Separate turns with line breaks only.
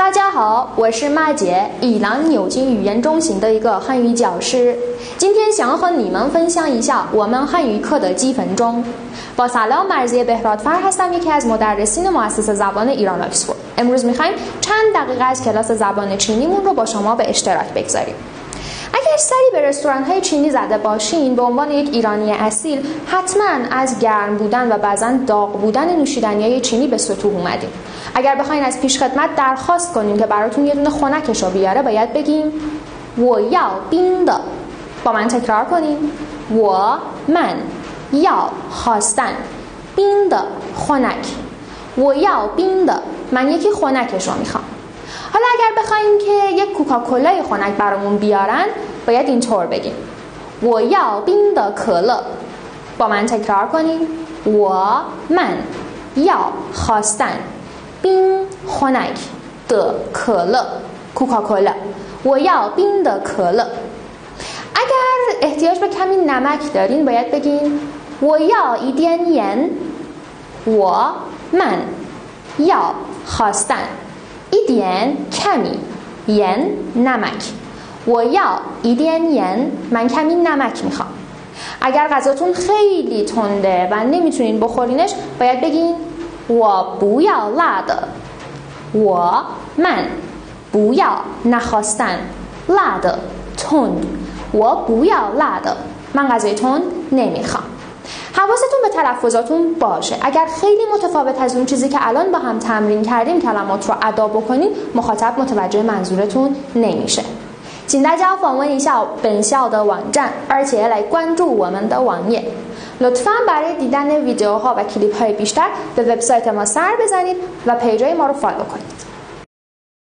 大家好，我是麦姐，以南纽金语言中心的一个汉语教师。今天想和你们分享一下我们汉语课的基本钟。با سلام مرزی بهرادفر هستم یکی از مدرسین مؤسسه زبان ایران آکسفورد امروز میخوایم چند دقیقه از کلاس زبان چینیمون رو با شما به اشتراک بگذاریم اگر سری به رستوران های چینی زده باشین به عنوان یک ایرانی اصیل حتما از گرم بودن و بعضا داغ بودن نوشیدنی های چینی به سطوح اومدیم. اگر بخواین از پیشخدمت درخواست کنیم که براتون یه دونه خونکش رو بیاره باید بگیم و یا بیندا با من تکرار کنیم. و من یا خواستن بیندا خنک و یا بیندا من یکی خونکش رو می‌خوام. حالا اگر بخوایم که یک کوکاکولای خنک برامون بیارن باید اینطور بگیم. و یا بین کلا با من تکرار کنیم. و من یا خواستن بین خنک د کلا کوکاکولا. و یا بین د کلا اگر احتیاج به کمی نمک دارین باید بگین و یا ایدین ین و من یا خواستن 一点 کمی ین نمک و یا ایدین من کمی می‌خوام اگر غذاتون خیلی تنده و نمی‌تونین بخورینش باید بگین و و من بویا نخواستن تند و بویا من غذای تند حواستون به تلفظاتون باشه اگر خیلی متفاوت از اون چیزی که الان با هم تمرین کردیم کلمات رو ادا بکنین مخاطب متوجه منظورتون نمیشه 请大家访问一下本校的网站，而且来关注我们的网页。لطفا برای دیدن ویدیوها و کلیپ های بیشتر به وبسایت ما سر بزنید و پیجای ما رو فالو کنید.